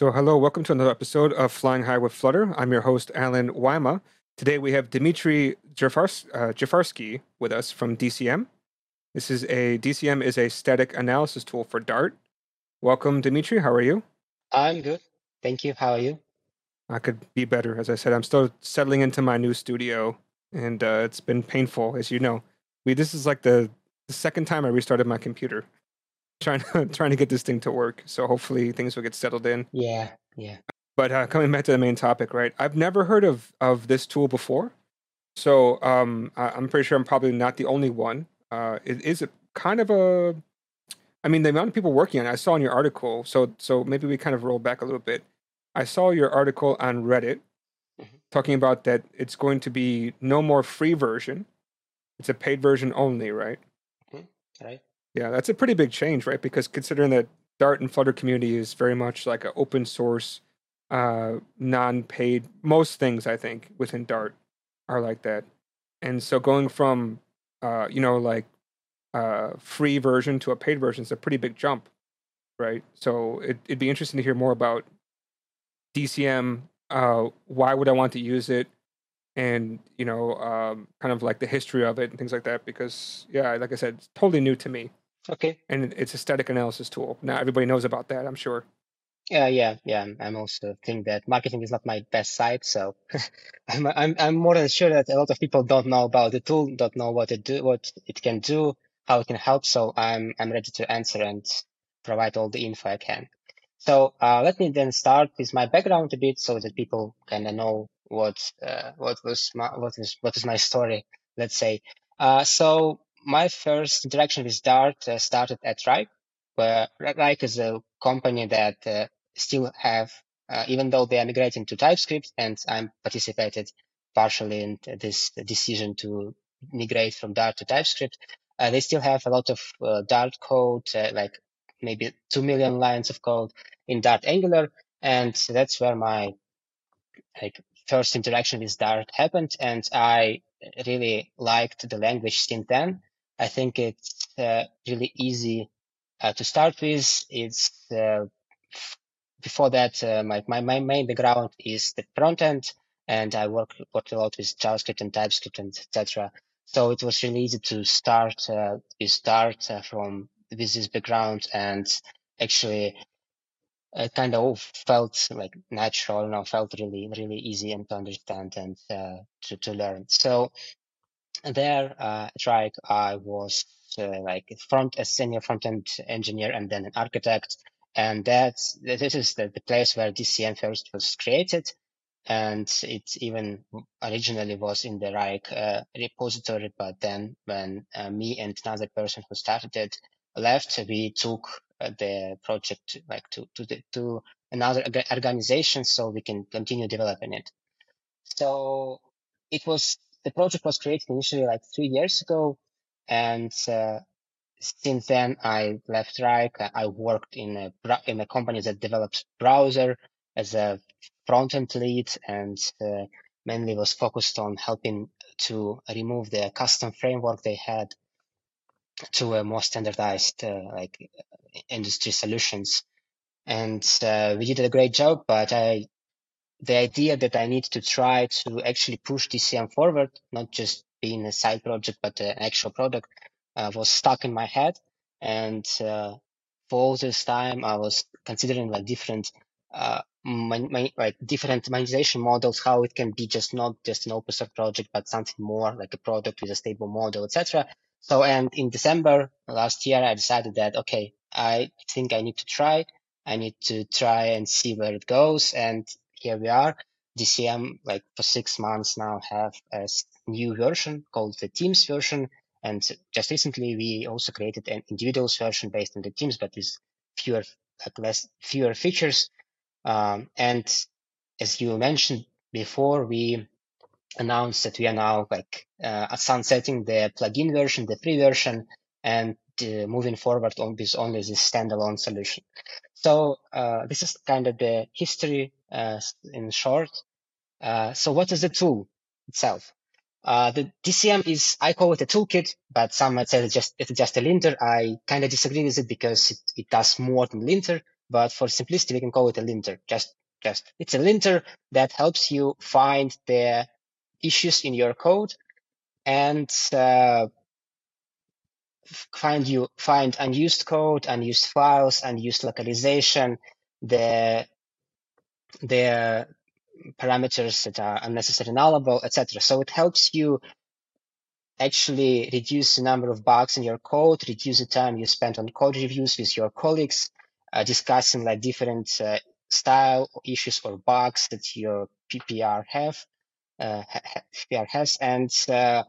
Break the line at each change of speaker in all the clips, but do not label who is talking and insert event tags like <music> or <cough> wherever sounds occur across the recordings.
So, hello, welcome to another episode of Flying High with Flutter. I'm your host, Allen Wyma. Today we have Dmitry Jafars- uh, Zhifarsky with us from DCM. This is a DCM is a static analysis tool for Dart. Welcome, Dmitry. How are you?
I'm good. Thank you. How are you?
I could be better. As I said, I'm still settling into my new studio, and uh, it's been painful, as you know. We this is like the, the second time I restarted my computer, trying to <laughs> trying to get this thing to work. So hopefully things will get settled in.
Yeah, yeah.
But uh, coming back to the main topic, right? I've never heard of of this tool before, so um, I, I'm pretty sure I'm probably not the only one. Uh, is, is it kind of a? I mean, the amount of people working on it, I saw in your article. So so maybe we kind of roll back a little bit. I saw your article on Reddit
Mhm.
talking about that it's going to be no more free version. It's a paid version only, right?
Right.
Yeah, that's a pretty big change, right? Because considering that Dart and Flutter community is very much like an open source, uh, non-paid. Most things I think within Dart are like that, and so going from, uh, you know, like, uh, free version to a paid version is a pretty big jump, right? So it, it'd be interesting to hear more about DCM. Uh, why would I want to use it? And you know, um, kind of like the history of it and things like that. Because yeah, like I said, it's totally new to me
Okay.
and it's a static analysis tool. Now everybody knows about that, I'm sure.
Yeah, yeah, yeah. I'm- I'm also think that marketing is not my best side, so <laughs> I'm I'm I'm more than sure that a lot of people don't know about the tool, don't know what it do, what it can do, how it can help. So I'm I'm ready to answer and provide all the info I can. So uh, let me then start with my background a bit, so that people kind of know what uh, what was my what is what is my story. Let's say. Uh, so my first interaction with Dart uh, started at Wrike, where Wrike is a company that uh, still have, uh, even though they are migrating to TypeScript, and I'm participated partially in this decision to migrate from Dart to TypeScript. Uh, they still have a lot of uh, Dart code, uh, like maybe two million lines of code in Dart Angular, and that's where my like first interaction with Dart happened, and I really liked the language since then. I think it's uh, really easy uh, to start with. It's uh, before that, uh, my, my, my main background is the front end, and I work worked a lot with JavaScript and TypeScript and etc. So it was really easy to start uh, with start uh, from with this background, and actually it kind of felt like natural, you know, felt really really easy and to understand and uh, to to learn. So there uh, at I was uh, like front a senior front end engineer and then an architect, and that's this is the, the place where DCM first was created, and it even originally was in the Wrike uh, repository, but then when uh, me and another person who started it left, we took uh, the project like to to the to another organization so we can continue developing it. So it was the project was created initially like three years ago, and uh, since then I left Wrike. I worked in a in a company that develops browser as a front end lead, and uh, mainly was focused on helping to remove the custom framework they had to a more standardized uh, like industry solutions. And uh, we did a great job, but I the idea that I need to try to actually push DCM forward, not just being a side project, but an actual product, uh, was stuck in my head. And uh, for all this time, I was considering like different, uh, mon- mon- like different monetization models, how it can be just not just an open source project, but something more like a product with a stable model, etc. So, and in December last year, I decided that okay, I think I need to try. I need to try and see where it goes. And here we are. DCM, like for six months now, have a new version called the Teams version. And just recently, we also created an individuals version based on the Teams, but with fewer, like less, fewer features. Um, and as you mentioned before, we announced that we are now like uh, sunsetting the plugin version, the free version, and uh, moving forward on with only this standalone solution. So uh, this is kind of the history in short. Uh, so what is the tool itself? Uh, the DCM is, I call it a toolkit, but some might say it's just, it's just a linter. I kind of disagree with it because it, it does more than linter. but for simplicity, we can call it a linter. Just, just it's a linter that helps you find the issues in your code and uh, find you find unused code, unused files, unused localization, the the parameters that are unnecessarily nullable, etc. So it helps you actually reduce the number of bugs in your code, reduce the time you spend on code reviews with your colleagues, uh, discussing like different uh, style issues or bugs that your PPR have, uh, PPR has, and uh,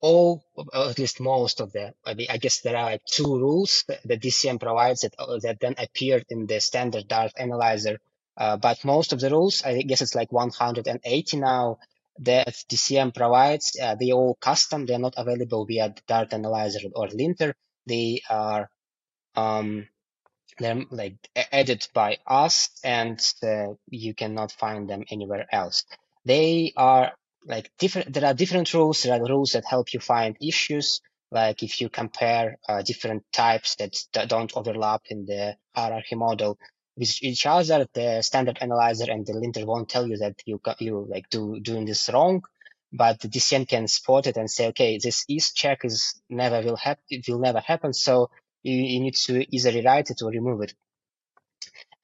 all, or at least most of the, I, mean, I guess there are like two rules that DCM provides that, that then appeared in the standard Dart analyzer. Uh, but most of the rules, I guess it's like 180 now, that DCM provides, uh, they all custom. They're not available via Dart analyzer or linter. They are, um, they're like added by us and uh, you cannot find them anywhere else. They are like different there are different rules there are rules that help you find issues like if you compare uh, different types that, that don't overlap in the hierarchy model with each other the standard analyzer and the linter won't tell you that you you like do doing this wrong but the DCM can spot it and say okay this is check is never will happen it will never happen so you, you need to either rewrite it or remove it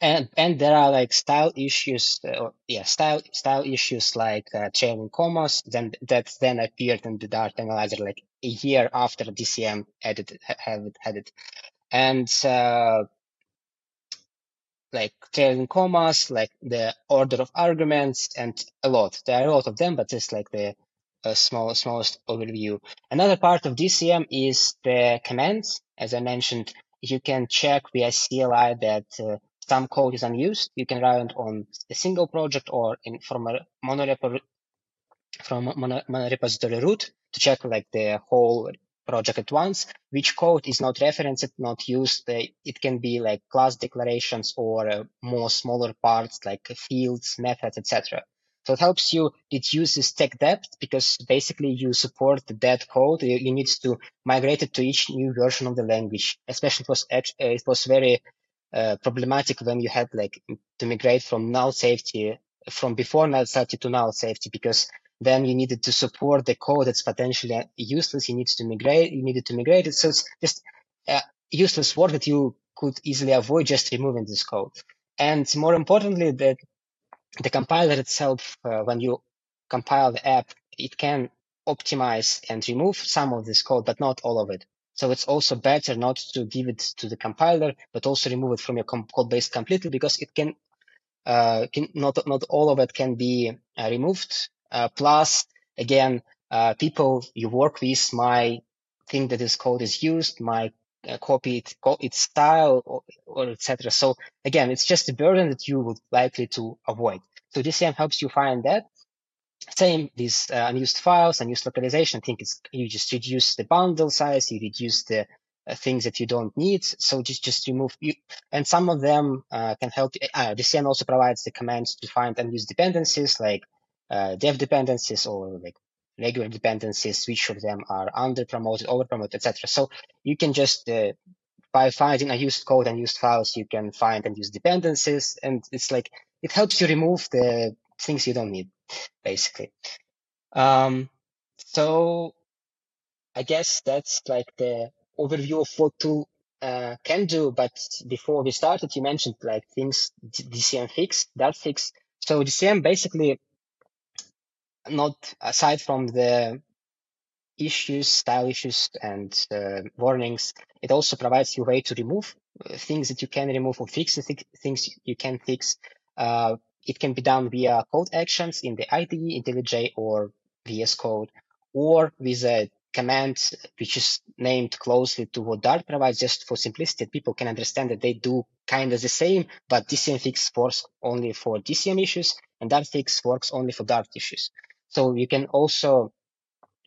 and and there are like style issues uh, yeah style style issues like uh, trailing commas then that then appeared in the dart analyzer like a year after dcm added had it, had it. and uh, like trailing commas like the order of arguments and a lot. There are a lot of them but just like the uh, small smallest overview. Another part of dcm is the commands. As i mentioned you can check via cli that uh, some code is unused, you can run it on a single project or in from a monorepo from a monorepository root to check like the whole project at once, which code is not referenced, not used. It can be like class declarations or uh, more smaller parts like fields, methods, etc. So it helps you reduce the tech debt because basically you support the dead code. You, you, need to migrate it to each new version of the language. Especially it was it was very uh, problematic when you had like to migrate from null safety from before null safety to null safety because then you needed to support the code that's potentially useless. You need to migrate. You needed to migrate it. So it's just uh, useless work that you could easily avoid just removing this code. And more importantly, that the compiler itself, uh, when you compile the app, it can optimize and remove some of this code, but not all of it. So it's also better not to give it to the compiler, but also remove it from your code base completely because it can, uh, can not, not all of it can be uh, removed. Uh, plus, again, uh, people you work with might think that this code is used, might uh, copy it, its style or, or etc. So again, it's just a burden that you would likely to avoid. So DCM helps you find that same these uh, unused files, unused localization. I think it's you just reduce the bundle size, you reduce the uh, things that you don't need. So just just remove you, and some of them uh, can help. Uh, DCM also provides the commands to find unused dependencies like uh, dev dependencies or like regular dependencies. Which of them are under promoted, over promoted, etc. So you can just uh, by finding unused code and used files, you can find and use dependencies, and it's like it helps you remove the things you don't need basically. Um, so I guess that's like the overview of what tool uh, can do. But before we started, you mentioned like things DCM fix, Dart fix. So DCM basically not aside from the issues, style issues, and uh, warnings, it also provides you a way to remove uh, things that you can remove or fix th- things you can fix. Uh, it can be done via code actions in the IDE, IntelliJ, or VS Code, or with a command which is named closely to what Dart provides, just for simplicity. People can understand that they do kind of the same, but DCM fix works only for DCM issues, and Dart fix works only for Dart issues. So you can also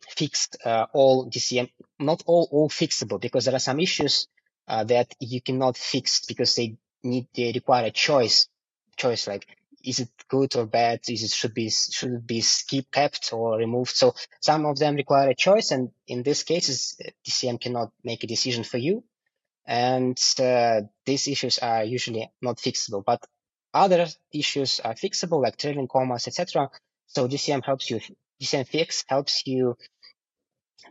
fix uh, all DCM, not all all fixable, because there are some issues uh, that you cannot fix because they need they require a choice choice like is it good or bad? Is it should be should it be skip kept or removed? So some of them require a choice, and in this cases, DCM cannot make a decision for you. and uh, these issues are usually not fixable. But other issues are fixable, like trailing commas, etc. So DCM helps you. DCM fix helps you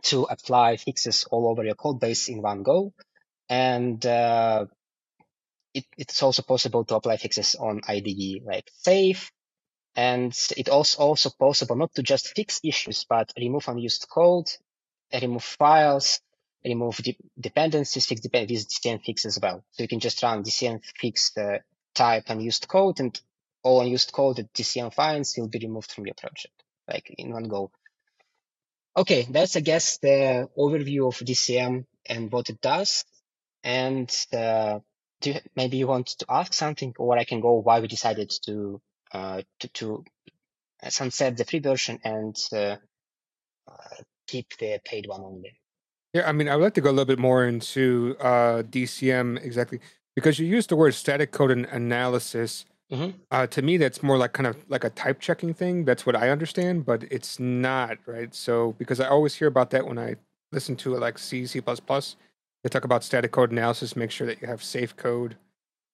to apply fixes all over your code base in one go, and uh, it, it's also possible to apply fixes on IDE like Safe, and it also also possible not to just fix issues, but remove unused code, remove files, remove de dependencies, fix dependencies, DCM fix as well. So you can just run DCM fix the type unused code and all unused code that DCM finds will be removed from your project, like in one go. Okay, that's I guess the overview of DCM and what it does. And uh, do you, maybe you want to ask something, or I can go why we decided to uh, to, to sunset the free version and uh, uh keep the paid one only.
Yeah, I mean, I would like to go a little bit more into uh, DCM exactly because you used the word static code analysis. Mm-hmm. Uh, to me, that's more like kind of like a type checking thing. That's what I understand, but it's not right. So because I always hear about that when I listen to it, like C, C++, they talk about static code analysis. Make sure that you have safe code.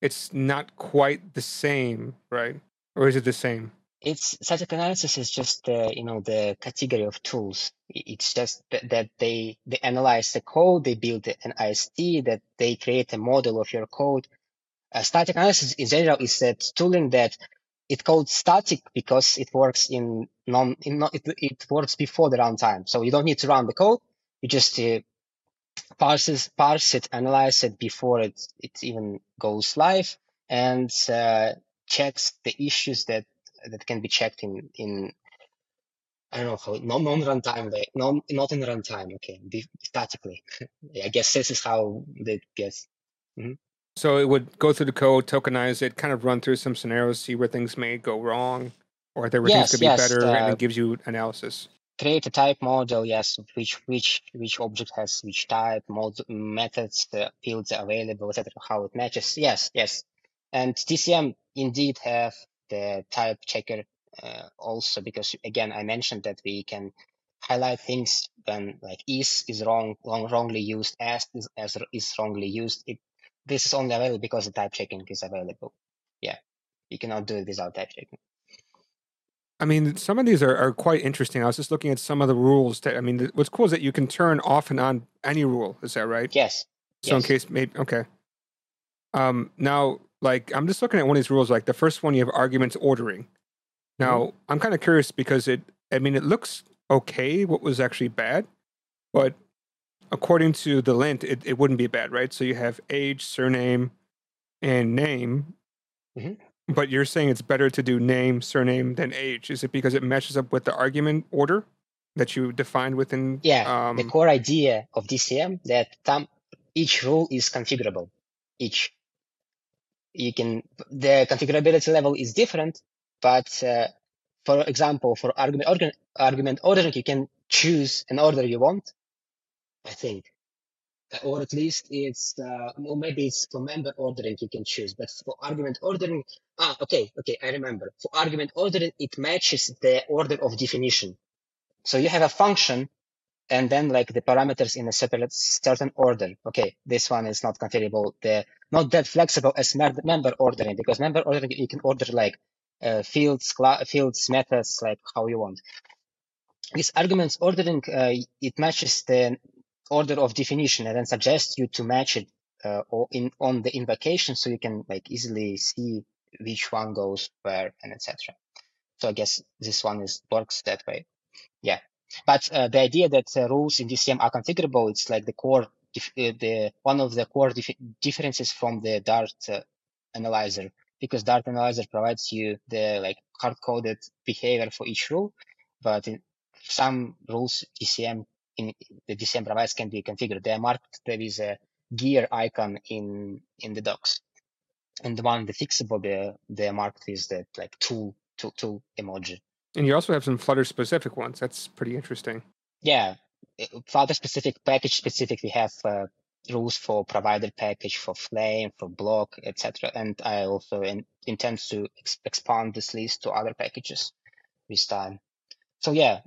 It's not quite the same, right? Or is it the same?
it's static analysis is just the you know the category of tools it's just that they they analyze the code they build an AST that they create a model of your code uh, static analysis in general is that tooling that it called static because it works in non in non, it, it works before the runtime so you don't need to run the code you just uh, parses parse it analyze it before it it even goes live and uh, checks the issues that that can be checked in in I don't know how non non runtime way, non not in runtime. Okay, statically. <laughs> I guess this is how they guess. Mm-hmm.
So it would go through the code, tokenize it, kind of run through some scenarios, see where things may go wrong, or there where yes, things could be yes, better, uh, and it gives you analysis.
Create a type model, yes, which which which object has which type, mod, methods, the fields available, etc. How it matches. Yes, yes, and DCM indeed have the type checker uh, also because again I mentioned that we can highlight things when like is is wrong, wrong wrongly used as is, as is wrongly used. It, this is only available because the type checking is available. Yeah, you cannot do it without type checking.
I mean, some of these are, are quite interesting. I was just looking at some of the rules. That, I mean, what's cool is that you can turn off and on any rule. Is that right?
Yes.
So
yes.
in case maybe okay. Um, now like I'm just looking at one of these rules. Like the first one, you have arguments ordering. Now mm-hmm. I'm kind of curious because it. I mean, it looks okay. What was actually bad, but according to the lint, it, it wouldn't be bad, right? So you have age, surname, and name. Mm-hmm. But you're saying it's better to do name, surname than age. Is it because it matches up with the argument order that you defined within?
Yeah, um, the core idea of DCM that each rule is configurable. Each you can the configurability level is different, but uh, for example, for argument order, argument ordering, you can choose an order you want. I think, or at least it's uh, or maybe it's for member ordering you can choose, but for argument ordering, ah, okay, okay, I remember. For argument ordering, it matches the order of definition. So you have a function and then like the parameters in a separate certain order. Okay, this one is not configurable. The not that flexible as member ordering because member ordering you can order like uh, fields, fields, methods, like how you want. This arguments ordering uh, it matches the order of definition and then suggest you to match it uh, or in on the invocation so you can like easily see which one goes where and etc. So I guess this one is works that way. Yeah. But uh, the idea that uh, rules in DCM are configurable, it's like the core, uh, the one of the core dif differences from the Dart uh, analyzer, because Dart analyzer provides you the like hard-coded behavior for each rule, but in some rules DCM in the DCM provides can be configured. They are marked. There is a gear icon in in the docs, and the one the fixable they they're marked is that like tool tool tool emoji.
And you also have some Flutter specific ones. That's pretty interesting.
Yeah, Flutter specific, package specific. We have uh, rules for provider package, for Flame, for Bloc, etc. And I also in, intend to ex- expand this list to other packages this time. So yeah,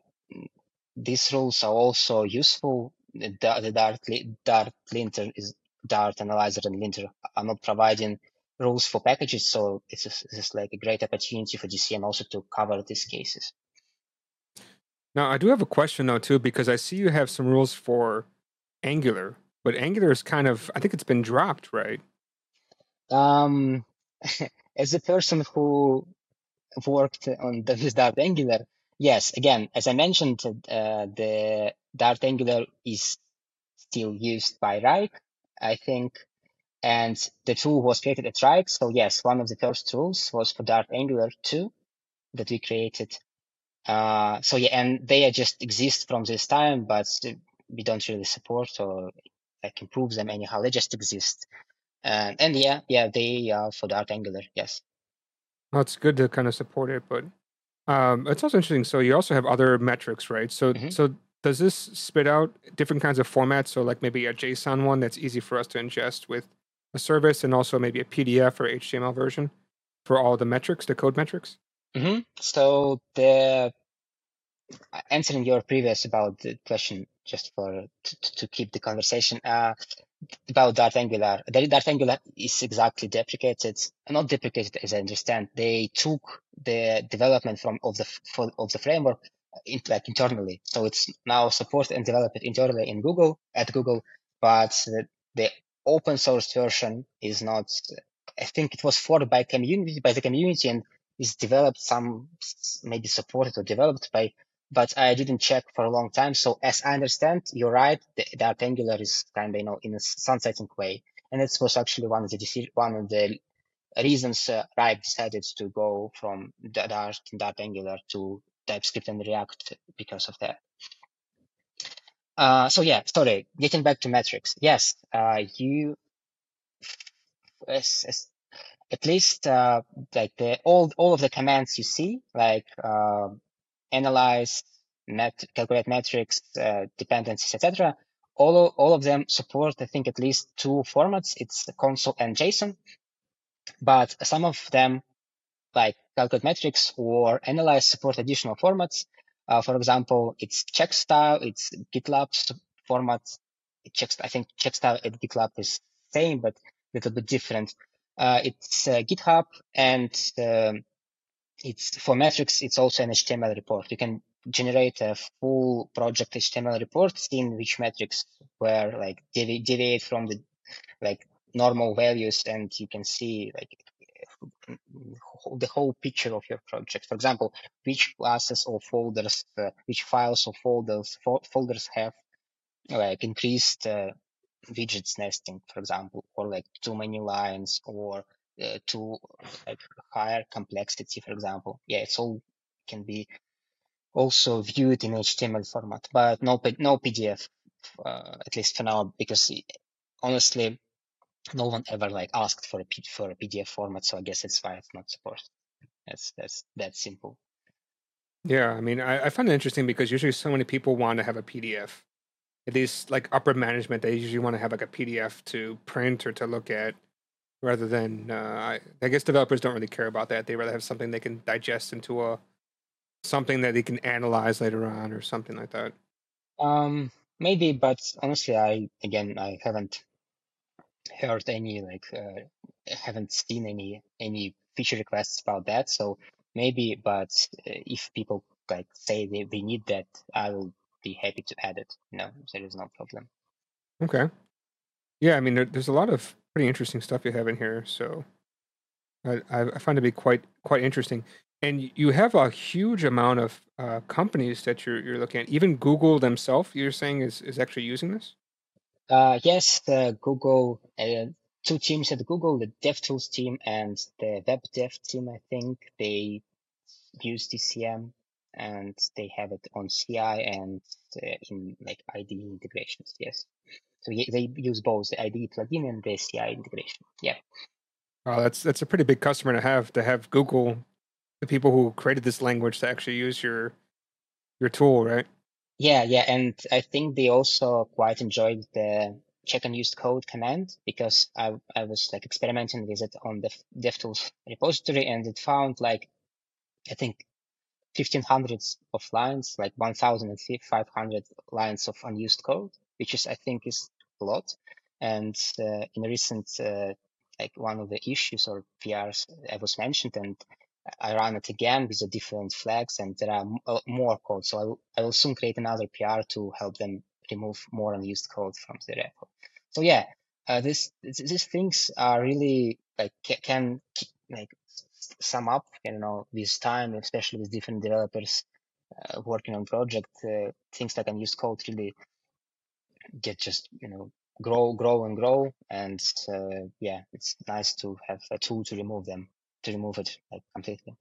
these rules are also useful. The, the Dart, Dart linter is Dart analyzer and linter are not providing rules for packages. So it's just, this is like a great opportunity for DCM also to cover these cases.
Now I do have a question though too because I see you have some rules for Angular, but Angular is kind of I think it's been dropped, right?
Um, <laughs> as a person who worked on the, with Dart Angular, yes, again, as I mentioned, uh, the Dart Angular is still used by Wrike, I think, and the tool was created at Wrike. So yes, one of the first tools was for Dart Angular 2 that we created. Uh, so yeah, and they just exist from this time, but we don't really support or like improve them anyhow. They just exist. And, and yeah, yeah, they are for Dart Angular, yes.
Well, it's good to kind of support it, but um, it's also interesting. So you also have other metrics, right? So
Mhm.
so does this spit out different kinds of formats? So like maybe a JSON one that's easy for us to ingest with a service, and also maybe a PDF or HTML version for all the metrics, the code metrics.
hmm So the answering your previous about the question, just for to, to keep the conversation uh, about Dart Angular. Dart Angular is exactly deprecated, not deprecated as I understand. They took the development from of the of the framework in, like internally, so it's now supported and developed internally in Google at Google, but the, the open source version is not. I think it was forked by community by the community and is developed some maybe supported or developed by but I didn't check for a long time. So as I understand, you're right. The, Dart Angular is kind of you know in a sunsetting way, and it was actually one of the one of the reasons uh, Wrike decided to go from the Dart and Dart Angular to TypeScript and React because of that. Uh, so yeah, sorry. Getting back to metrics. Yes, uh, you as, as, at least uh, like the all all of the commands you see like. Analyze, met, calculate metrics, uh, dependencies, etc. All, all of them support, I think, at least two formats. It's console and JSON. But some of them, like calculate metrics or analyze, support additional formats. Uh, for example, it's check style, it's GitLab format. It checks, I think check style at GitLab is same, but a little bit different. Uh, it's uh, GitHub and um, it's for metrics, it's also an HTML report. You can generate a full project HTML report, seeing which metrics were like devi- deviate from the like normal values, and you can see like the whole picture of your project. For example, which classes or folders, uh, which files or folders fo- folders have like increased uh, widgets nesting, for example, or like too many lines, or uh, to like higher complexity, for example. Yeah, it's all can be also viewed in HTML format, but no no PDF, uh, at least for now, because honestly, no one ever like asked for a P- for a PDF format, so I guess that's why it's not supported. That's that's that simple.
Yeah, I mean, I, I find it interesting because usually so many people want to have a PDF. At least, like upper management, they usually want to have like a PDF to print or to look at, rather than. Uh, I, I guess developers don't really care about that. They rather have something they can digest into a something that they can analyze later on or something like that.
Um, maybe, but honestly, I again I haven't heard any like uh, haven't seen any any feature requests about that. So maybe, but uh, if people like say they, they need that, I will be happy to add it. No, there is no problem.
Okay. Yeah, I mean, there, there's a lot of pretty interesting stuff you have in here, so I, I find it to be quite quite interesting. And you have a huge amount of uh, companies that you're you're looking at. Even Google themselves, you're saying is is actually using this.
Uh, yes, the Google uh, two teams at Google, the DevTools team and the Web Dev team. I think they use DCM and they have it on CI and uh, in like IDE integrations. Yes, so they use both the IDE plugin and the CI integration. Yeah.
Oh, that's that's a pretty big customer to have to have Google, the people who created this language, to actually use your your tool, right?
Yeah, yeah, and I think they also quite enjoyed the check unused code command because I I was like experimenting with it on the DevTools repository and it found like I think 1500 of lines, like 1500 lines of unused code, which is I think is a lot. And uh, in a recent, uh, like one of the issues or PRs I was mentioned, and I run it again with the different flags, and there are uh, more code. So I will, I will soon create another PR to help them remove more unused code from the repo. So yeah, uh, this these things are really like can like sum up, you know, with time, especially with different developers uh, working on project, uh, things like unused code really get just you know grow, grow, and grow. And uh, yeah, it's nice to have a tool to remove them, to remove it like completely,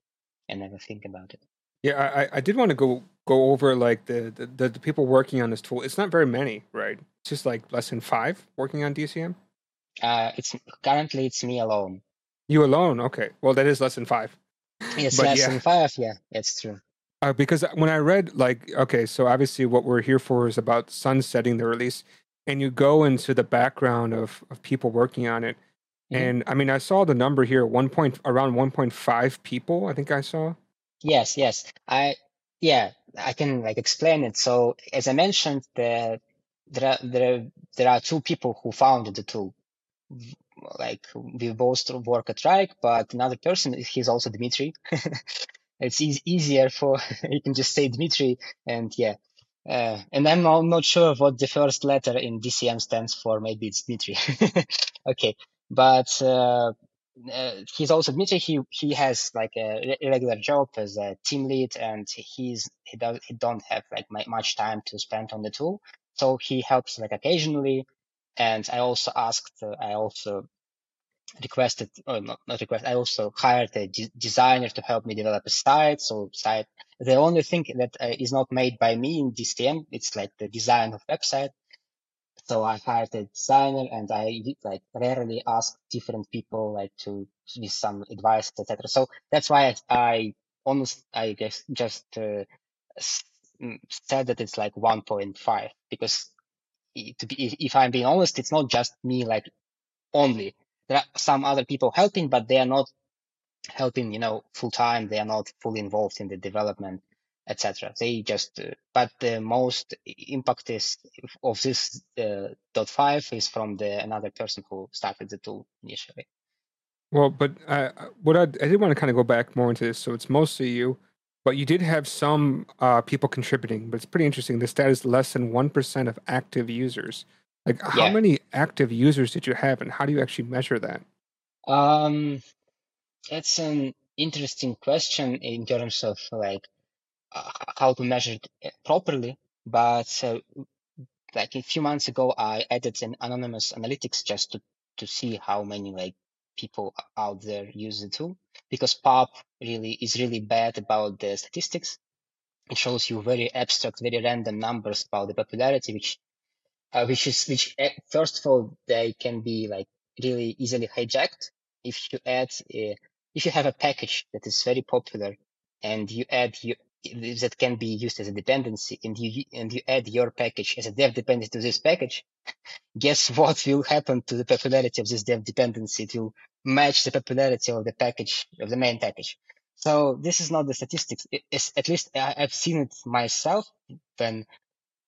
and never think about it.
Yeah, I, I did want to go go over like the, the the people working on this tool. It's not very many, right? It's just like less than five working on DCM.
Uh, it's currently it's me alone.
You alone? Okay. Well, that is less than five.
Yes, less yeah. than five. Yeah, it's true.
Uh, because when I read, like, okay, so obviously what we're here for is about sunsetting the release, and you go into the background of, of people working on it. Mm-hmm. And I mean, I saw the number here, one point around 1.5 people. I think I saw.
Yes, yes. I yeah, I can like explain it. So as I mentioned, the, there are there there are two people who founded the tool. Like we both work at Wrike, but another person, he's also Dmitry. <laughs> it's e- easier for <laughs> you can just say Dmitry and yeah. Uh, and I'm not, sure what the first letter in DCM stands for. Maybe it's Dmitry. <laughs> okay, but uh, uh, he's also Dmitry. He he has like a regular job as a team lead, and he's he does he don't have like much time to spend on the tool. So he helps like occasionally. And I also asked, uh, I also requested, or not, not request, I also hired a de- designer to help me develop a site. So site, the only thing that uh, is not made by me in DCM, it's like the design of website. So I hired a designer and I like rarely ask different people like to give some advice, etc. So that's why I, I almost, I guess, just uh, mm, said that it's like 1.5 because to be, if I'm being honest, it's not just me like only there are some other people helping, but they are not helping, you know, full time. They are not fully involved in the development, etc. They just, uh, but the most impact is of this uh, dot five is from the another person who started the tool initially.
Well, but uh, what I, I did want to kind of go back more into this. So it's mostly you, but you did have some uh, people contributing. But it's pretty interesting. The stat is less than one percent of active users. Like, how yeah. many active users did you have, and how do you actually measure that?
Um, that's an interesting question in terms of like uh, how to measure it eh, properly. But uh, like a few months ago, I added an anonymous analytics just to to see how many like people out there use the tool because pub really is really bad about the statistics. It shows you very abstract, very random numbers about the popularity, which uh, which is which uh, first of all they can be like really easily hijacked if you add a, if you have a package that is very popular and you add you that can be used as a dependency and you and you add your package as a dev dependency to this package <laughs> guess what will happen to the popularity of this dev dependency? It will match the popularity of the package of the main package. So this is not the statistics. It's, at least I, have seen it myself when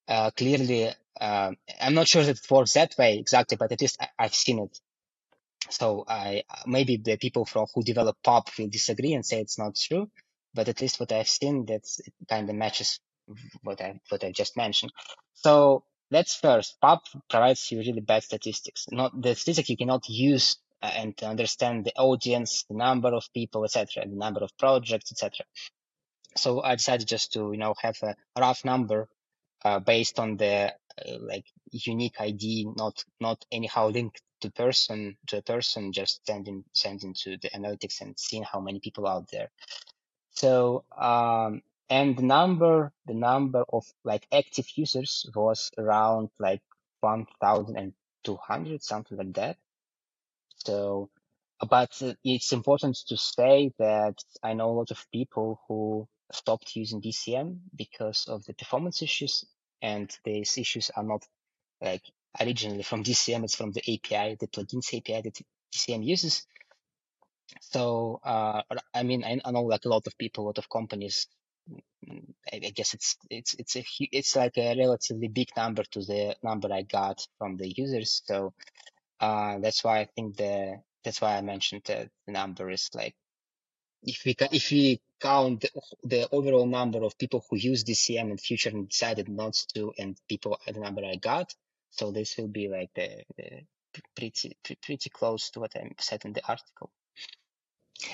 uh, clearly uh, I'm not sure that it works that way exactly, but at least I, have seen it. So I maybe the people from who develop pub will disagree and say it's not true, but at least what I've seen that kind of matches what I what I just mentioned. So that's first. Pub provides you really bad statistics. Not the statistics you cannot use uh, and understand the audience, the number of people, etc., the number of projects, etc. So I decided just to you know have a rough number uh, based on the uh, like unique ID, not not anyhow linked to person to a person, just sending sending to the analytics and seeing how many people out there. So um, and the number the number of like active users was around like one thousand and two hundred, something like that. So, but it's important to say that I know a lot of people who stopped using DCM because of the performance issues and these issues are not like originally from DCM, it's from the API, the plugins API that DCM uses. So, uh, I mean, I, know like a lot of people, a lot of companies I, I guess it's it's it's a it's like a relatively big number to the number I got from the users. So uh, that's why I think the that's why I mentioned that the number is like if we if we count the, overall number of people who use DCM in future and decided not to, and people the number I got, so this will be like the, the pretty pretty close to what I said in the article.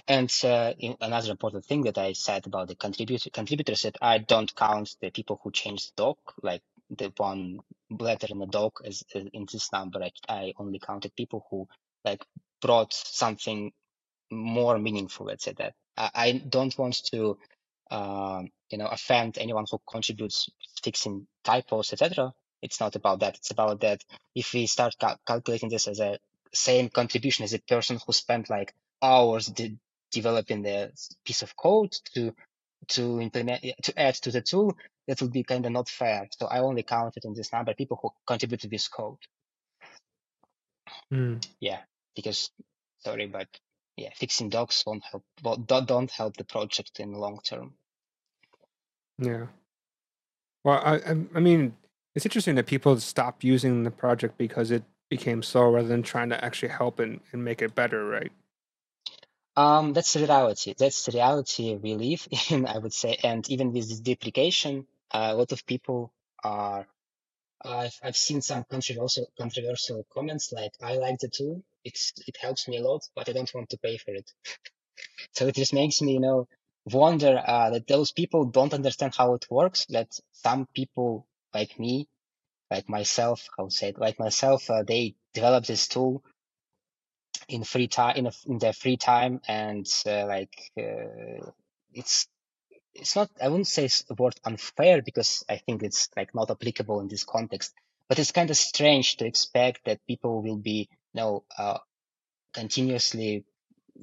And uh, another important thing that I said about the contributor contributors that I don't count the people who changed doc, like the one letter in the doc as, as in this number. I, I only counted people who like brought something more meaningful. Let's say that I, don't want to, uh, you know, offend anyone who contributes fixing typos, etc. It's not about that. It's about that if we start cal calculating this as a same contribution as a person who spent like hours de developing the piece of code to to implement to add to the tool, that would be kind of not fair. So I only counted in this number people who contribute to this code.
Mm.
Yeah, because sorry, but yeah, fixing docs won't help. Well, don't help the project in the long term.
Yeah. Well, I I mean, it's interesting that people stop using the project because it became slow rather than trying to actually help and, and make it better, right?
Um, that's the reality. That's the reality we live <laughs> in, I would say. And even with this deprecation, uh, a lot of people are. I've I've seen some controversial controversial comments like, "I like the tool. It's it helps me a lot, but I don't want to pay for it." <laughs> so it just makes me, you know, wonder uh, that those people don't understand how it works. That some people like me, like myself, how say like myself, uh, they develop this tool in free time in, a, in their free time and uh, like uh, it's it's not i wouldn't say the word unfair because i think it's like not applicable in this context but it's kind of strange to expect that people will be know uh, continuously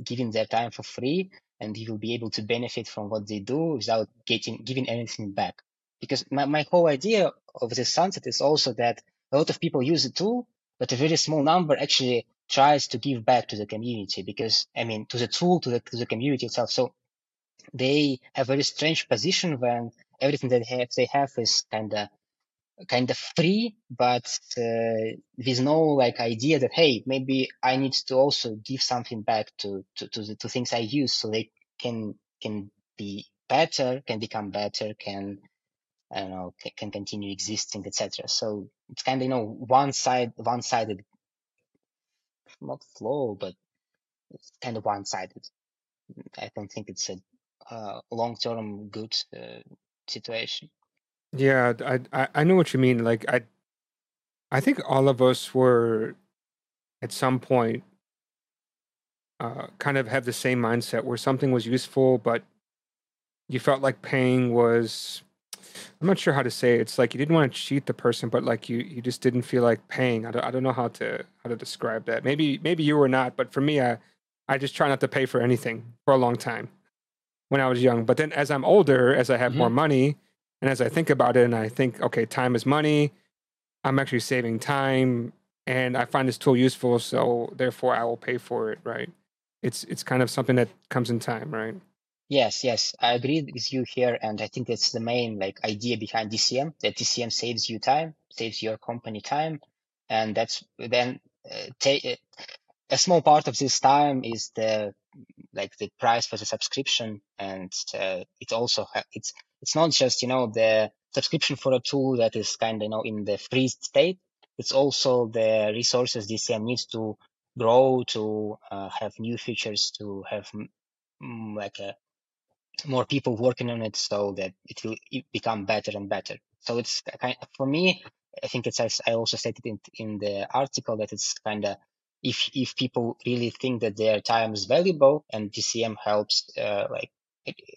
giving their time for free and you will be able to benefit from what they do without getting giving anything back because my, my whole idea of the sunset is also that a lot of people use the tool but a very small number actually tries to give back to the community because I mean to the tool to the to the community itself. So they have a very strange position when everything that they have they have is kind of kind of free, but uh, with no like idea that hey maybe I need to also give something back to to to, the, to things I use so they can can be better, can become better, can I don't know can, continue existing, etc. So it's kind of you know one side one sided not flow, but it's kind of one-sided. I don't think it's a uh, long-term good uh, situation.
Yeah, I, I I know what you mean. Like I I think all of us were at some point uh, kind of have the same mindset where something was useful, but you felt like paying was I'm not sure how to say it. It's like you didn't want to cheat the person, but like you you just didn't feel like paying. I don't, I don't know how to how to describe that. Maybe maybe you were not, but for me, I I just try not to pay for anything for a long time when I was young. But then as I'm older, as I have mm-hmm. more money, and as I think about it, and I think, okay, time is money. I'm actually saving time, and I find this tool useful, so therefore I will pay for it. Right? It's it's kind of something that comes in time, right?
Yes, yes, I agree with you here, and I think that's the main like idea behind DCM. That DCM saves you time, saves your company time, and that's then uh, take uh, a small part of this time is the like the price for the subscription, and uh, it also it's it's not just you know the subscription for a tool that is kind of you know in the free state. It's also the resources DCM needs to grow to uh, have new features to have like a more people working on it so that it will become better and better. So it's kind of, for me, I think it's as I also stated in, in the article that it's kind of if if people really think that their time is valuable and DCM helps uh, like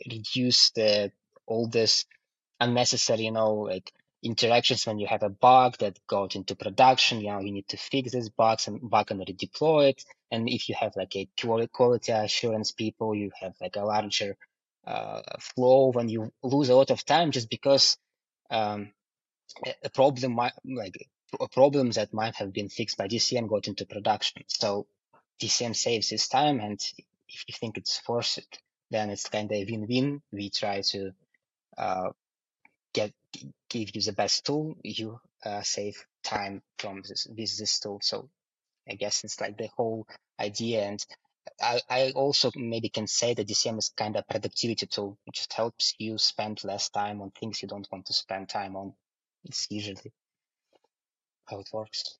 reduce the all this unnecessary, you know, like interactions when you have a bug that got into production, you know, you need to fix this bugs and bug and redeploy it. And if you have like a quality assurance people, you have like a larger uh, flow when you lose a lot of time just because um, a problem might like a problem that might have been fixed by DCM got into production. So DCM saves this time, and if you think it's forced, then it's kind of a win-win. We try to uh, get give you the best tool, you uh, save time from this with this tool. So I guess it's like the whole idea. And I, I also maybe can say that DCM is kind of productivity tool. It just helps you spend less time on things you don't want to spend time on. It's usually how it works.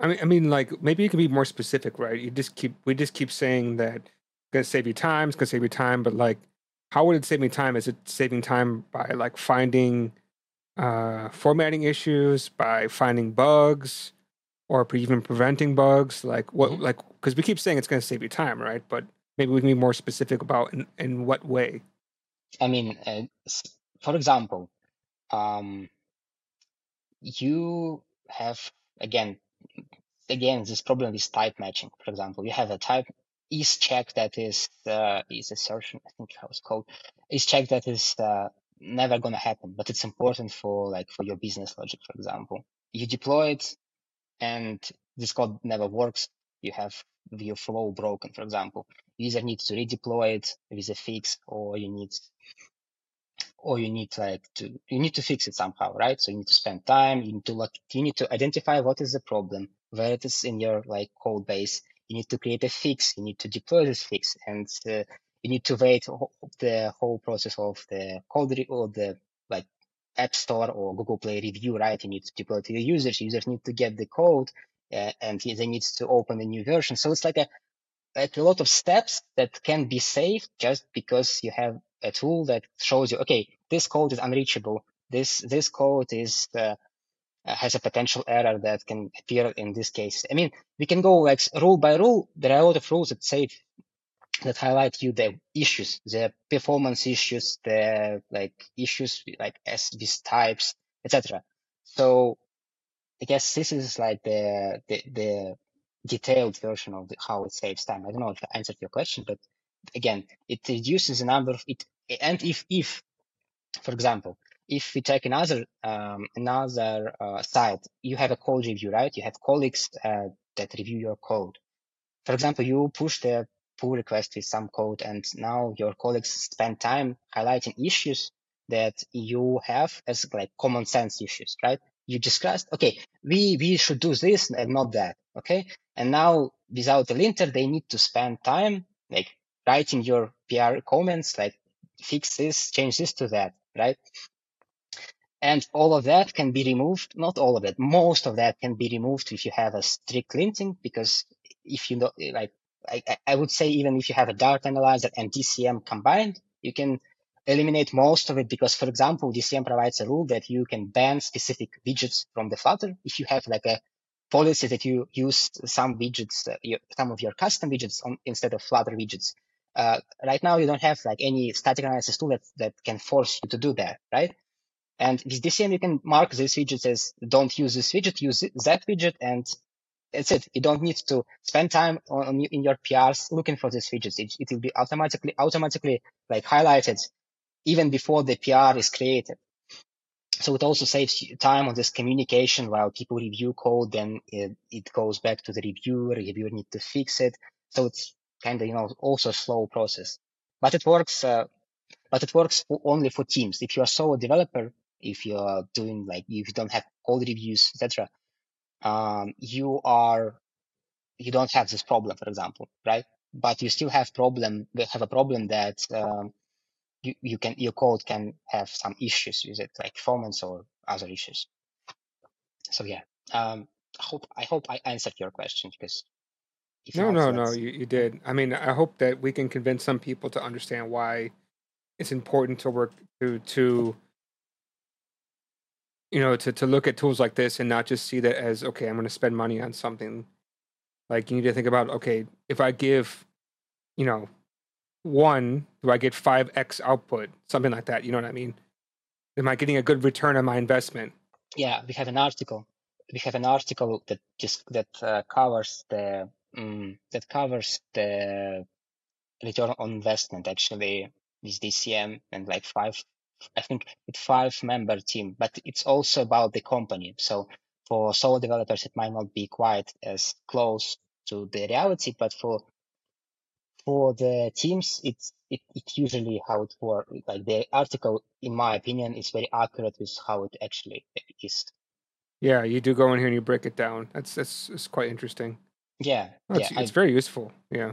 I mean, I mean, like maybe you can be more specific, right? You just keep we just keep saying that it's gonna save you time, it's gonna save you time, but like, how would it save me time? Is it saving time by like finding uh, formatting issues, by finding bugs, or even preventing bugs? Like what, mm-hmm. like because we keep saying it's gonna save you time, right? But maybe we can be more specific about in, in what way.
I mean, uh, for example, um, you have again again this problem with type matching. For example, you have a type is check that is uh, is assertion. I think how it's called is check that is uh, never gonna happen, but it's important for like for your business logic. For example, you deploy it and this code never works. You have your flow broken. For example, you either need to redeploy it with a fix, or you need or you need like to you need to fix it somehow right so you need to spend time you need to look you need to identify what is the problem where it is in your like code base you need to create a fix you need to deploy this fix and uh, you need to wait the whole process of the code re- or the like app store or google play review right you need to deploy to your users users need to get the code uh, and they need to open a new version so it's like a like a lot of steps that can be saved just because you have a tool that shows you, okay, this code is unreachable. This this code is uh, has a potential error that can appear in this case. I mean, we can go like rule by rule. There are a lot of rules that say that highlight you the issues, the performance issues, the like issues like as these types, etc. So I guess this is like the the, the detailed version of the, how it saves time. I don't know if I answered your question, but again, it reduces the number of it. And if, if, for example, if we take another um, another uh, side, you have a code review, right? You have colleagues uh, that review your code. For example, you push the pull request with some code, and now your colleagues spend time highlighting issues that you have as like common sense issues, right? You discussed, okay, we we should do this and not that, okay? And now without the linter, they need to spend time like writing your PR comments, like fix this, change this to that, right? And all of that can be removed. Not all of it. Most of that can be removed if you have a strict linting, because if you know, like, I, I would say even if you have a Dart analyzer and DCM combined, you can eliminate most of it because, for example, DCM provides a rule that you can ban specific widgets from the Flutter. If you have like a policy that you use some widgets, uh, your, some of your custom widgets on, instead of Flutter widgets, uh, right now you don't have like any static analysis tool that, that can force you to do that, right? And with DCM, you can mark these widgets as don't use this widget, use that widget, and that's it. You don't need to spend time on, in your PRs looking for these widgets. It, it will be automatically automatically like highlighted even before the PR is created. So it also saves you time on this communication while people review code, then it, it goes back to the reviewer. Reviewer need to fix it. So it's kind of you know also slow process. But it works uh, but it works only for teams. If you are solo developer if you are doing like if you don't have code reviews etc um, you are you don't have this problem for example right? But you still have problem have a problem that um, you, you can your code can have some issues with it like performance or other issues. So yeah um, I hope I hope I answered your question because
no, no, no, you, you did. I mean, I hope that we can convince some people to understand why it's important to work to to you know to to look at tools like this and not just see that as okay, I'm going to spend money on something. Like you need to think about okay, if I give, you know, one, do I get five x output, something like that? You know what I mean? Am I getting a good return on my investment?
Yeah, we have an article. We have an article that just that uh, covers the um, that covers the return on investment actually with DCM and like five, I think it's five member team, but it's also about the company. So for solo developers, it might not be quite as close to the reality, but for for the teams, it's it, it usually how it works. Like the article, in my opinion, is very accurate with how it actually is.
Yeah, you do go in here and you break it down. That's that's, that's quite interesting.
Yeah,
Oh, it's,
yeah,
it's very useful. Yeah.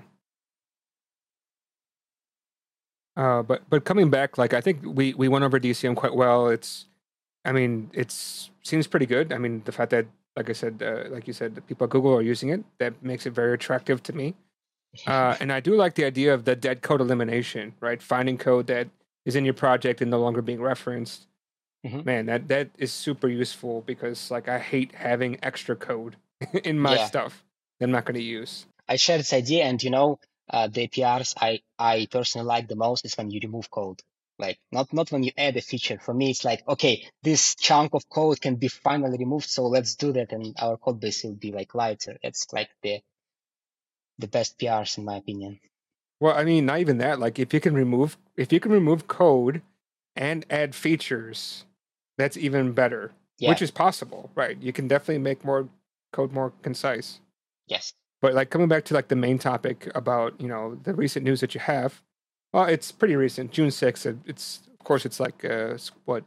Uh, but but coming back, like I think we we went over DCM quite well. It's, I mean, it's seems pretty good. I mean, the fact that, like I said, uh, like you said, the people at Google are using it, that makes it very attractive to me. <laughs> Uh, and I do like the idea of the dead code elimination, right? Finding code that is in your project and no longer being referenced.
Mhm.
Man, that that is super useful because like I hate having extra code <laughs> in my
Yeah.
stuff I'm not going to use.
I share this idea, and you know, uh, the APRs I I personally like the most is when you remove code. Like not not when you add a feature. For me, it's like okay, this chunk of code can be finally removed, so let's do that, and our code base will be like lighter. It's like the the best PRs in my opinion.
Well, I mean, not even that. Like, if you can remove if you can remove code and add features, that's even better.
Yeah.
Which is possible, right? You can definitely make more code more concise.
Yes.
But like coming back to like the main topic about you know the recent news that you have, well, it's pretty recent, June sixth. It's of course it's like uh, what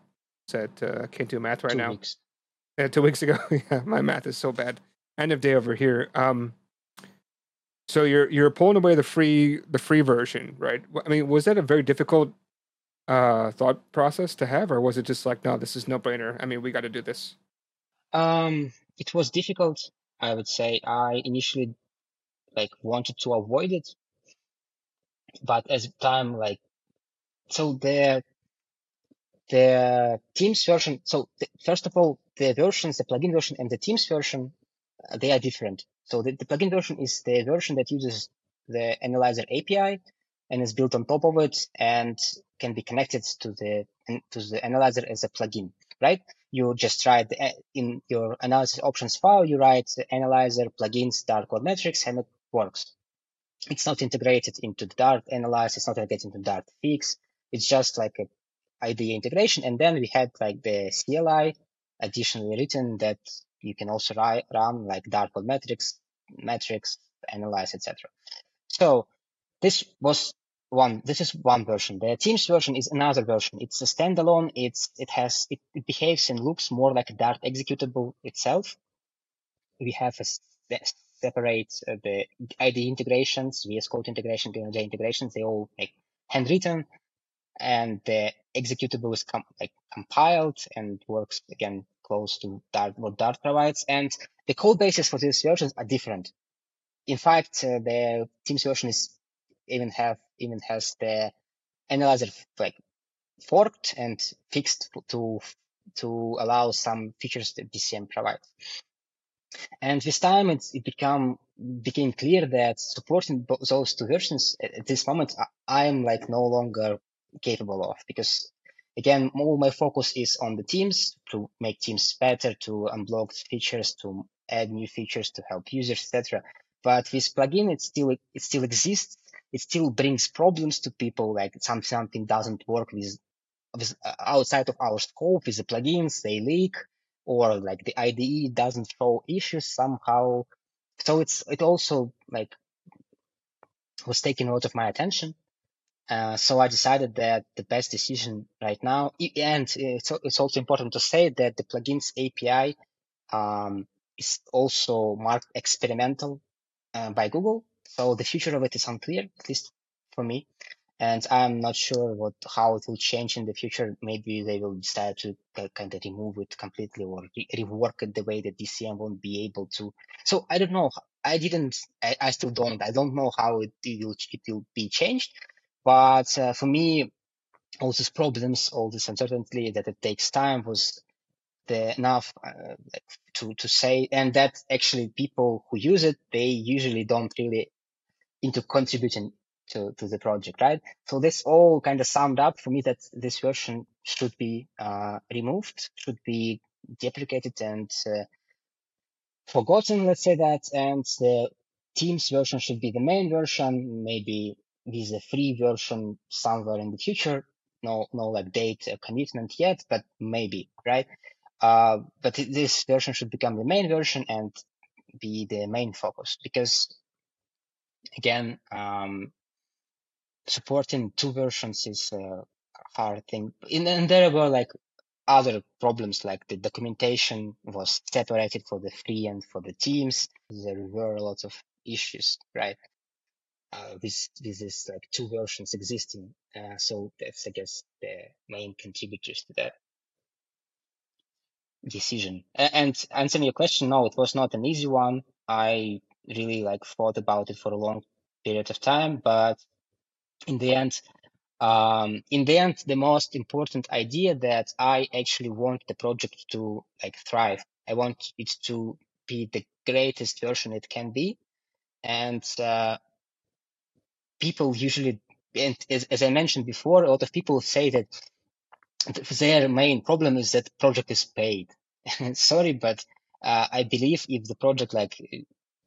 said uh, can't do math right
two
now.
weeks.
Yeah, two weeks ago. <laughs> yeah, my math is so bad. End of day over here. Um, so you're you're pulling away the free the free version, right? I mean, was that a very difficult uh, thought process to have, or was it just like, no, this is no brainer? I mean, we got to do this.
Um, it was difficult. I would say I initially like wanted to avoid it, but as time like so the the Teams version. So the, first of all, the versions, the plugin version and the Teams version, uh, they are different. So the, the plugin version is the version that uses the Analyzer API and is built on top of it and can be connected to the to the Analyzer as a plugin, right? You just write uh, in your analysis options file, you write Analyzer plugins Dart code metrics and it works. It's not integrated into the Dart analyze, it's not integrated into Dart fix. It's just like a IDE integration. And then we had like the CLI additionally written that you can also run like Dart code metrics, metrics, analyze, etc. So this was one. This is one version. The Teams version is another version. It's a standalone. It's it has it, it behaves and looks more like a Dart executable itself. We have a separate uh, the IDE integrations, VS Code integration, PNG integrations. They all like handwritten, and the executable is com- like compiled and works again close to Dart what Dart provides. And the code bases for these versions are different. In fact, uh, the Teams version is even have even has the analyzer like forked and fixed to to allow some features that DCM provides. And with time, it become became clear that supporting those two versions at, this moment, I, am like no longer capable of because again, all my focus is on the teams to make teams better, to unblock features, to add new features to help users, etc. But with plugin, it still it still exists. It still brings problems to people. Like some something doesn't work with, with uh, outside of our scope with the plugins, they leak, or like the IDE doesn't show issues somehow. So it's it also like was taking a lot of my attention. Uh, so I decided that the best decision right now, and it's, it's also important to say that the plugins API um, is also marked experimental uh, by Google. So the future of it is unclear, at least for me. And I'm not sure what how it will change in the future. Maybe they will decide to kind of remove it completely or re- rework it the way that DCM won't be able to. So I don't know. I didn't. I, I still don't. I don't know how it, it will it will be changed. But uh, for me, all these problems, all this uncertainty that it takes time was the enough uh, to to say, and that actually people who use it, they usually don't really into contributing to, to the project, right? So this all kind of summed up for me that this version should be uh, removed, should be deprecated and uh, forgotten, let's say that, and the Teams version should be the main version, maybe with a free version somewhere in the future. No, no like date uh, commitment yet, but maybe, right? Uh, but this version should become the main version and be the main focus because again, um, supporting two versions is a hard thing. and there were like other problems like the documentation was separated for the free and for the teams. There were a lot of issues, right? Uh, with with this like two versions existing. Uh, so that's I guess the main contributors to that decision. And answering your question, no, it was not an easy one. I really like thought about it for a long period of time, but in the end, um, in the end, the most important idea that I actually want the project to like thrive. I want it to be the greatest version it can be, and uh, people usually, and as, as I mentioned before, a lot of people say that their main problem is that project is paid. <laughs> Sorry, but uh, I believe if the project like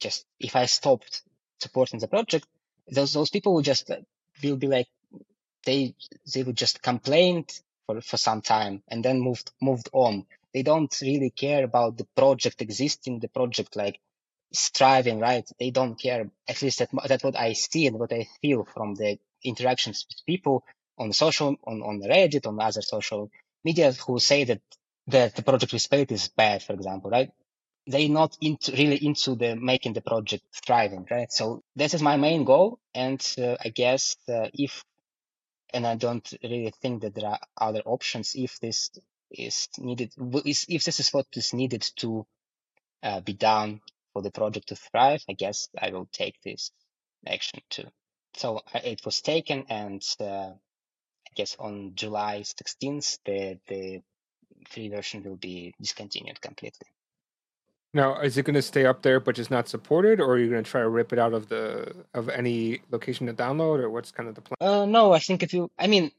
just if I stopped supporting the project, those those people will just will be like they they would just complain for, for some time and then moved moved on. They don't really care about the project existing, the project like striving, right? They don't care. At least that that's what I see and what I feel from the interactions with people on social, on on Reddit, on other social media who say that that the project spent is bad, for example, right? They're not into, really into the making the project thriving, right? So this is my main goal, and uh, I guess uh, if and I don't really think that there are other options if this is needed. If this is what is needed to uh, be done for the project to thrive, I guess I will take this action too. So it was taken, and uh, I guess on July 16th, the the free version will be discontinued completely.
Now, is it going to stay up there but just not supported, or are you going to try to rip it out of the of any location to download, or what's kind of the plan?
Uh, no, I think if you, I mean,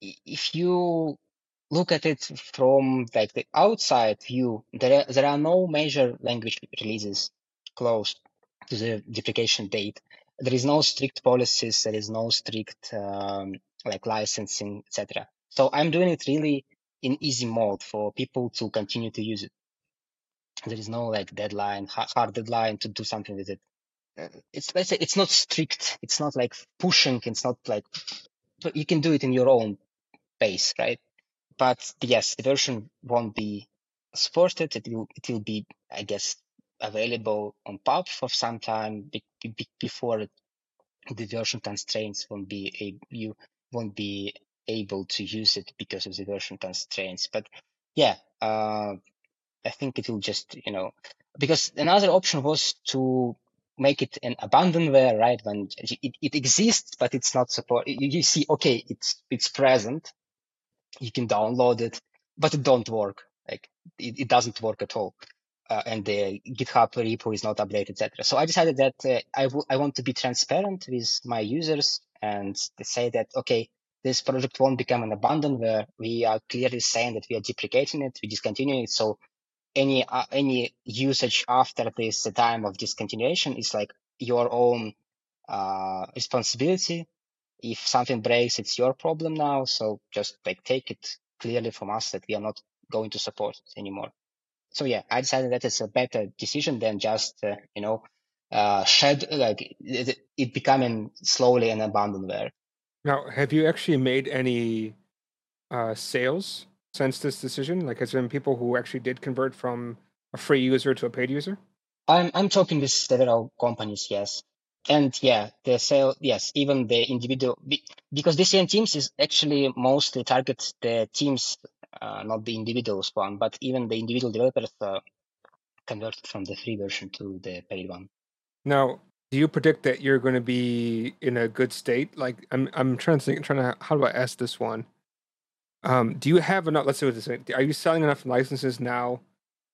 if you look at it from like the outside view, there are, there are no major language releases close to the deprecation date. There is no strict policies. There is no strict um, like licensing, etc. So I'm doing it really in easy mode for people to continue to use it there is no like deadline, hard deadline to do something with it. Uh, it's let's say it's not strict. It's not like pushing. It's not like you can do it in your own pace, right? But yes, the version won't be supported. It will it will be, I guess, available on pub for some time be, be, before the version constraints won't be a, you won't be able to use it because of the version constraints. But yeah, uh, I think it will just, you know, because another option was to make it an abandonware, right? When it, it exists, but it's not support. You, see, okay, it's it's present. You can download it, but it don't work. Like it, it doesn't work at all. Uh, and the GitHub repo is not updated, etc. So I decided that uh, I, w- I want to be transparent with my users and say that okay, this project won't become an abandonware. We are clearly saying that we are deprecating it, we discontinuing it. So any uh, any usage after this time of discontinuation is like your own uh, responsibility. If something breaks, it's your problem now. So just like take it clearly from us that we are not going to support it anymore. So yeah, I decided that it's a better decision than just uh, you know uh, shed like it, it becoming slowly an abandonware.
Now, have you actually made any uh, sales since this decision? Like, has there been people who actually did convert from a free user to a paid user?
I'm I'm talking with several companies, yes, and yeah, the sale, yes, even the individual because DCM teams is actually mostly targets the teams, uh, not the individuals one, but even the individual developers uh, converted from the free version to the paid one.
Now, do you predict that you're going to be in a good state? Like, I'm I'm trying to think, trying to how do I ask this one? Um, do you have enough? Let's say what this way. Are you selling enough licenses now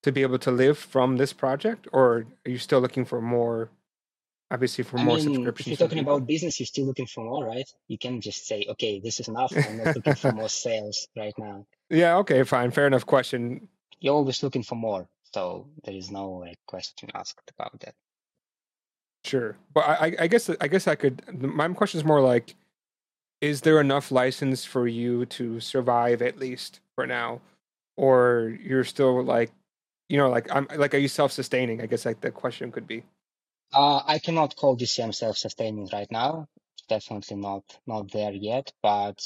to be able to live from this project, or are you still looking for more? Obviously, for I more mean, subscriptions.
If you're talking about business, you're still looking for more, right? You can just say, "Okay, this is enough. I'm not looking for <laughs> more sales right now."
Yeah. Okay. Fine. Fair enough. Question.
You're always looking for more, so there is no like question asked about that.
Sure, but I, I guess I guess I could. My question is more like is there enough license for you to survive at least for now or you're still like you know like i'm like are you self-sustaining i guess like the question could be
uh, i cannot call dcm self-sustaining right now definitely not not there yet, but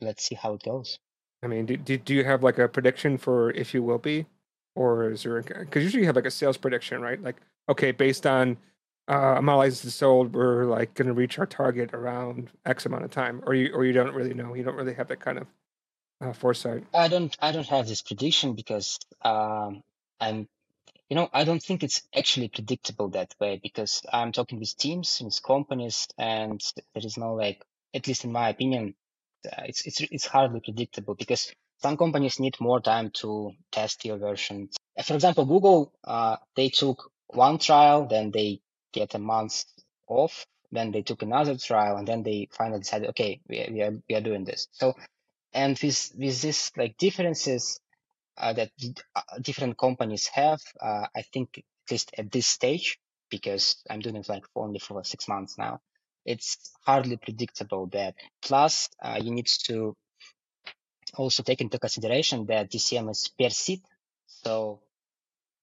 let's see how it goes.
I mean, do, do, do you have like a prediction for if you will be, or is there? Because usually you have like a sales prediction, right? Like, okay, based on uh, amount of licenses sold, we're like going to reach our target around X amount of time, or you or you don't really know. You don't really have that kind of uh, foresight.
I don't. I don't have this prediction because um, I'm. You know, I don't think it's actually predictable that way because I'm talking with teams, with companies, and there is no like, at least in my opinion, uh, it's it's it's hardly predictable because some companies need more time to test your version. For example, Google, uh, they took one trial, then they get a month off, then they took another trial, and then they finally decided, okay, we, we are we are doing this. So, and with with this like differences uh, that uh, different companies have, uh, I think at least at this stage, because I'm doing it like only for six months now, it's hardly predictable that. Plus, uh, you need to also take into consideration that DCM is per seat. So,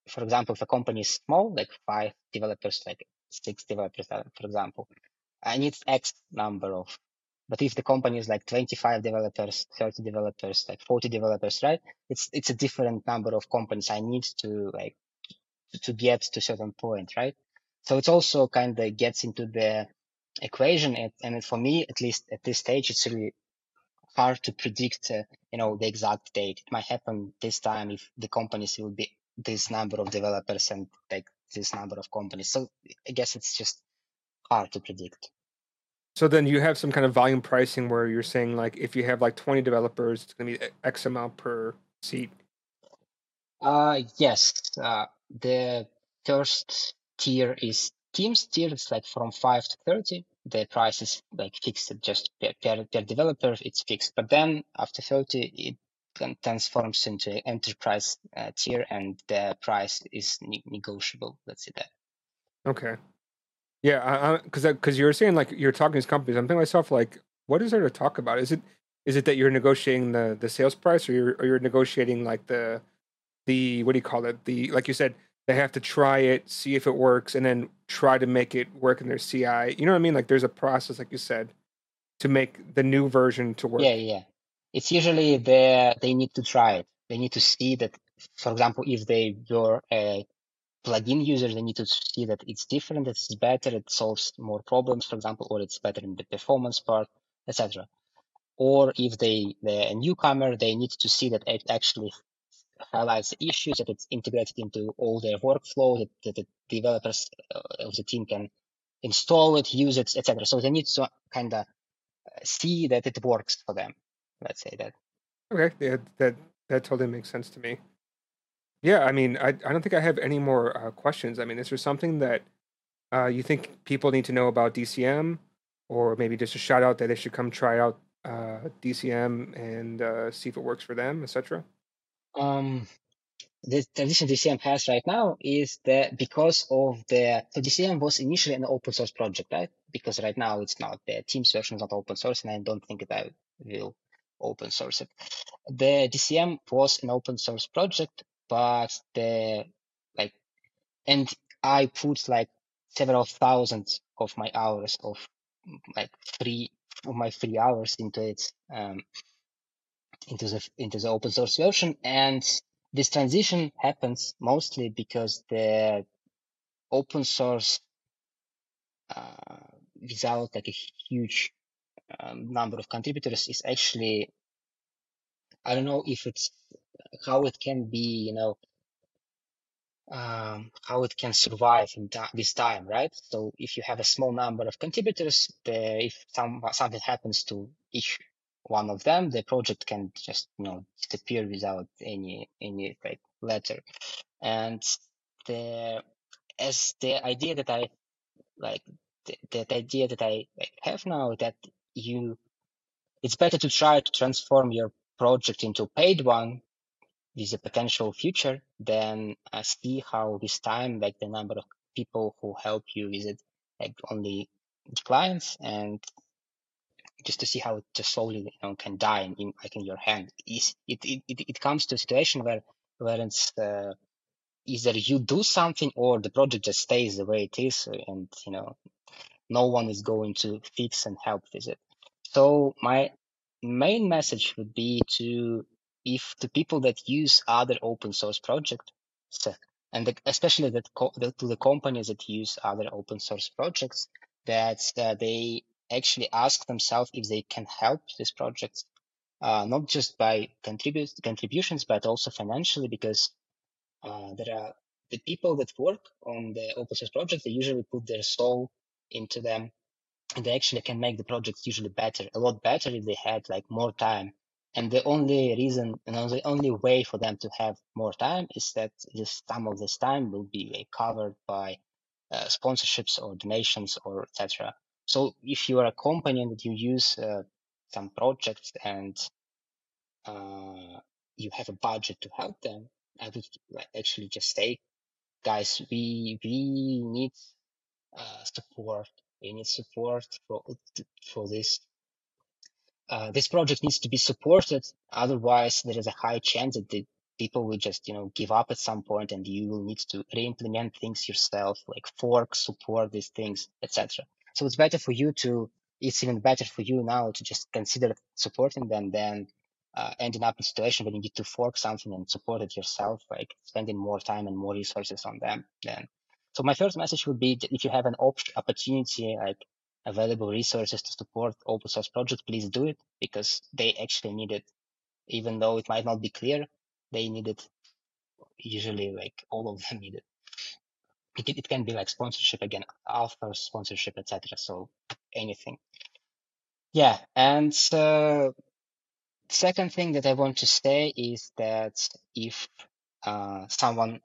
for example, if a company is small, like five developers, like six developers, uh, for example, I need X number of. But if the company is like 25 developers, 30 developers, like 40 developers, right? It's it's a different number of companies I need to like to get to certain point, right? So it's also kind of gets into the equation. And, and for me, at least at this stage, it's really hard to predict, uh, you know, the exact date. It might happen this time if the companies will be this number of developers and like this number of companies. So I guess it's just hard to predict.
So then you have some kind of volume pricing where you're saying like if you have like 20 developers, it's going to be X amount per seat.
Uh, yes. Uh, the first tier is Teams tier. It's like from five to 30. The price is like fixed just per, per, per developer. It's fixed. But then after 30, it transforms into enterprise uh, tier and the price is ne- negotiable. Let's say that.
Okay. Yeah, because because you were saying like you're talking to companies. I'm thinking myself like, what is there to talk about? Is it is it that you're negotiating the the sales price, or you're or you're negotiating like the the what do you call it? The like you said, they have to try it, see if it works, and then try to make it work in their CI. You know what I mean? Like there's a process, like you said, to make the new version to work.
Yeah, yeah. It's usually they they need to try it. They need to see that, for example, if they were a plugin user, they need to see that it's different, it's better, it solves more problems, for example, or it's better in the performance part, etc. Or if they they're a newcomer, they need to see that it actually highlights issues, that it's integrated into all their workflow, that, that the developers uh, of the team can install it, use it, etc. So they need to kind of see that it works for them. Let's say that.
Okay, yeah, that that totally makes sense to me. Yeah, I mean, I I don't think I have any more uh, questions. I mean, is there something that uh, you think people need to know about DCM, or maybe just a shout out that they should come try out uh, DCM and uh, see if it works for them, etc.
Um, the transition DCM has right now is that because of the so DCM was initially an open source project, right? Because right now it's not the Teams version is not open source, and I don't think that I will open source it. The DCM was an open source project, but the like, and I put like several thousands of my hours of like free of my free hours into it, um, into the into the open source version, and this transition happens mostly because the open source uh, without like a huge um, number of contributors is actually I don't know if it's how it can be you know um, how it can survive in ta- this time, right? So if you have a small number of contributors, the, if some something happens to each one of them, the project can just you know disappear without any any like letter. And the as the idea that I like the, that idea that I have now that you it's better to try to transform your project into a paid one with a potential future than uh, see how this time like the number of people who help you with it like only declines and just to see how it just slowly you know can die in, in like in your hand it, it, it, it comes to a situation where where it's uh, either you do something or the project just stays the way it is and you know no one is going to fix and help with it. So my main message would be to if the people that use other open source projects, and the, especially that the, to the companies that use other open source projects, that uh, they actually ask themselves if they can help these projects, uh, not just by contribute contributions, but also financially, because uh, there are the people that work on the open source project. They usually put their soul into them and they actually can make the projects usually better, a lot better if they had like more time. And the only reason, you know, the only way for them to have more time is that this some of this time will be like, covered by uh, sponsorships or donations or etc. So if you are a company and you use uh, some projects and uh, you have a budget to help them, I would actually just say, guys, we we need uh, support need support for for this. Uh, this project needs to be supported. Otherwise, there is a high chance that the people will just you know give up at some point, and you will need to re-implement things yourself, like fork, support these things, etc. So it's better for you to. It's even better for you now to just consider supporting them than uh, ending up in a situation where you need to fork something and support it yourself, like spending more time and more resources on them. Then so my first message would be that if you have an op- opportunity, like available resources to support open source projects, please do it because they actually need it. Even though it might not be clear, they need it. Usually, like all of them need it. It, it can be like sponsorship again, author sponsorship, etc. So anything. Yeah, and uh, second thing that I want to say is that if uh, someone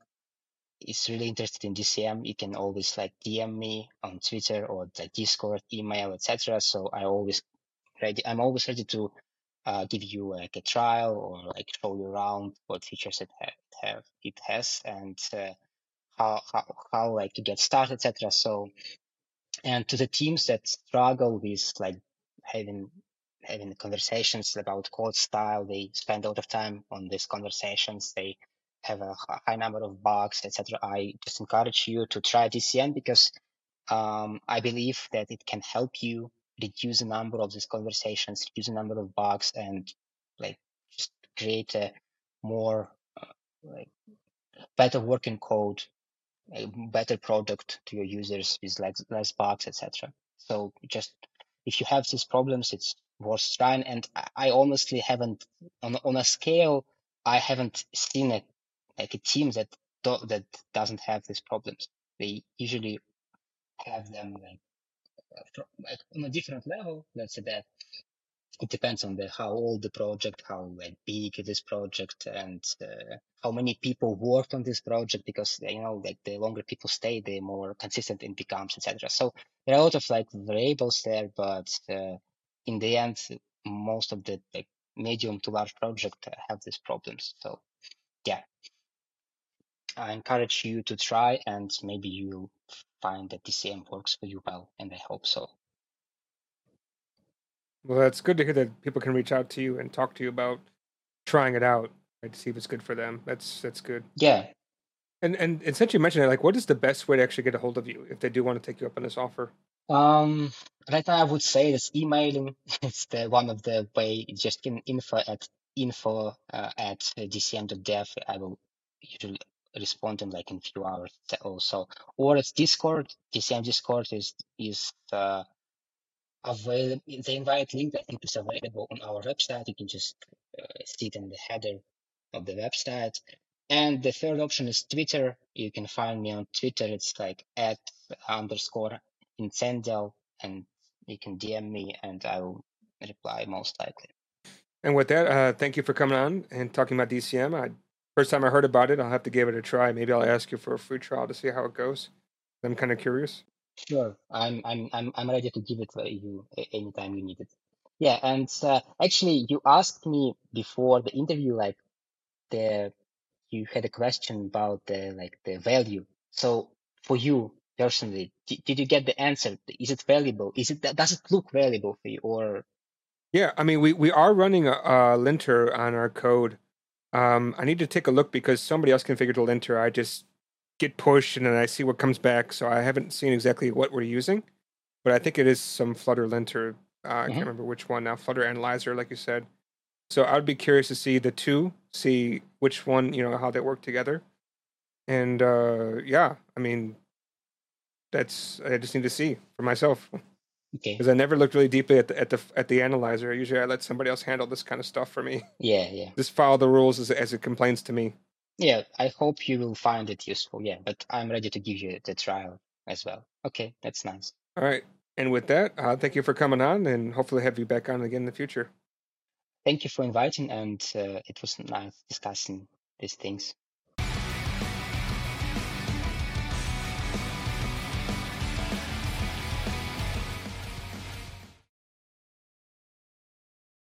is really interested in DCM, you can always like DM me on Twitter or the Discord, email, etc. So I always ready. I'm always ready to uh, give you like a trial or like show you around what features it have, have it has and uh, how how how like to get started, etc. So and to the teams that struggle with like having having conversations about code style, they spend a lot of time on these conversations. They have a high number of bugs, etc., I just encourage you to try DCM because um, I believe that it can help you reduce the number of these conversations, reduce the number of bugs, and like just create a more uh, like better working code, a better product to your users with less, less bugs, etc. So just if you have these problems, it's worth trying. And I, I honestly haven't on on a scale. I haven't seen a like a team that do, that doesn't have these problems. They usually have them like, uh, like on a different level. Let's say that it depends on the how old the project, how like, big this project, and uh, how many people worked on this project. Because you know, like the longer people stay, the more consistent it becomes, etc. So there are a lot of like variables there, but uh, in the end, most of the like medium to large project have these problems. So yeah, I encourage you to try and maybe you'll find that DCM works for you well, and I hope so.
Well, that's good to hear that people can reach out to you and talk to you about trying it out, right, to see if it's good for them. That's that's good.
Yeah.
And and, and since you mentioned it, like, what is the best way to actually get a hold of you if they do want to take you up on this offer?
Um, right now I would say it's emailing. <laughs> it's the one of the way. Just in info at info uh, at dcm.dev. I will usually respond in like in few hours also. Or it's Discord. DCM Discord is is uh, available. The invite link I think is available on our website. You can just uh, see it in the header of the website. And the third option is Twitter. You can find me on Twitter. It's like at underscore incendial, and you can DM me, and I will reply most likely.
And with that, uh, thank you for coming on and talking about DCM. I First time I heard about it, I'll have to give it a try. Maybe I'll ask you for a free trial to see how it goes. I'm kind of curious.
Sure, I'm I'm I'm I'm ready to give it to you anytime you need it. Yeah, and uh, actually, you asked me before the interview, like the you had a question about the like the value. So for you personally, did, did you get the answer? Is it valuable? Is it does it look valuable for you or?
Yeah, I mean, we we are running a, a linter on our code um, I need to take a look because somebody else configured a linter. I just get pushed and then I see what comes back. So I haven't seen exactly what we're using. but I think it is some Flutter linter. Uh, I
Mhm.
can't remember which one now. Flutter analyzer, like you said. So I would be curious to see the two, see which one, you know, how they work together. And uh, yeah, I mean, that's I just need to see for myself <laughs>
Okay.
because I never looked really deeply at the at the at the analyzer. Usually, I let somebody else handle this kind of stuff for me.
Yeah, yeah.
Just follow the rules as as it complains to me.
Yeah, I hope you will find it useful. Yeah, but I'm ready to give you the trial as well. Okay, that's nice.
All right. And with that, uh, thank you for coming on, and hopefully have you back on again in the future.
Thank you for inviting, and uh, it was nice discussing these things.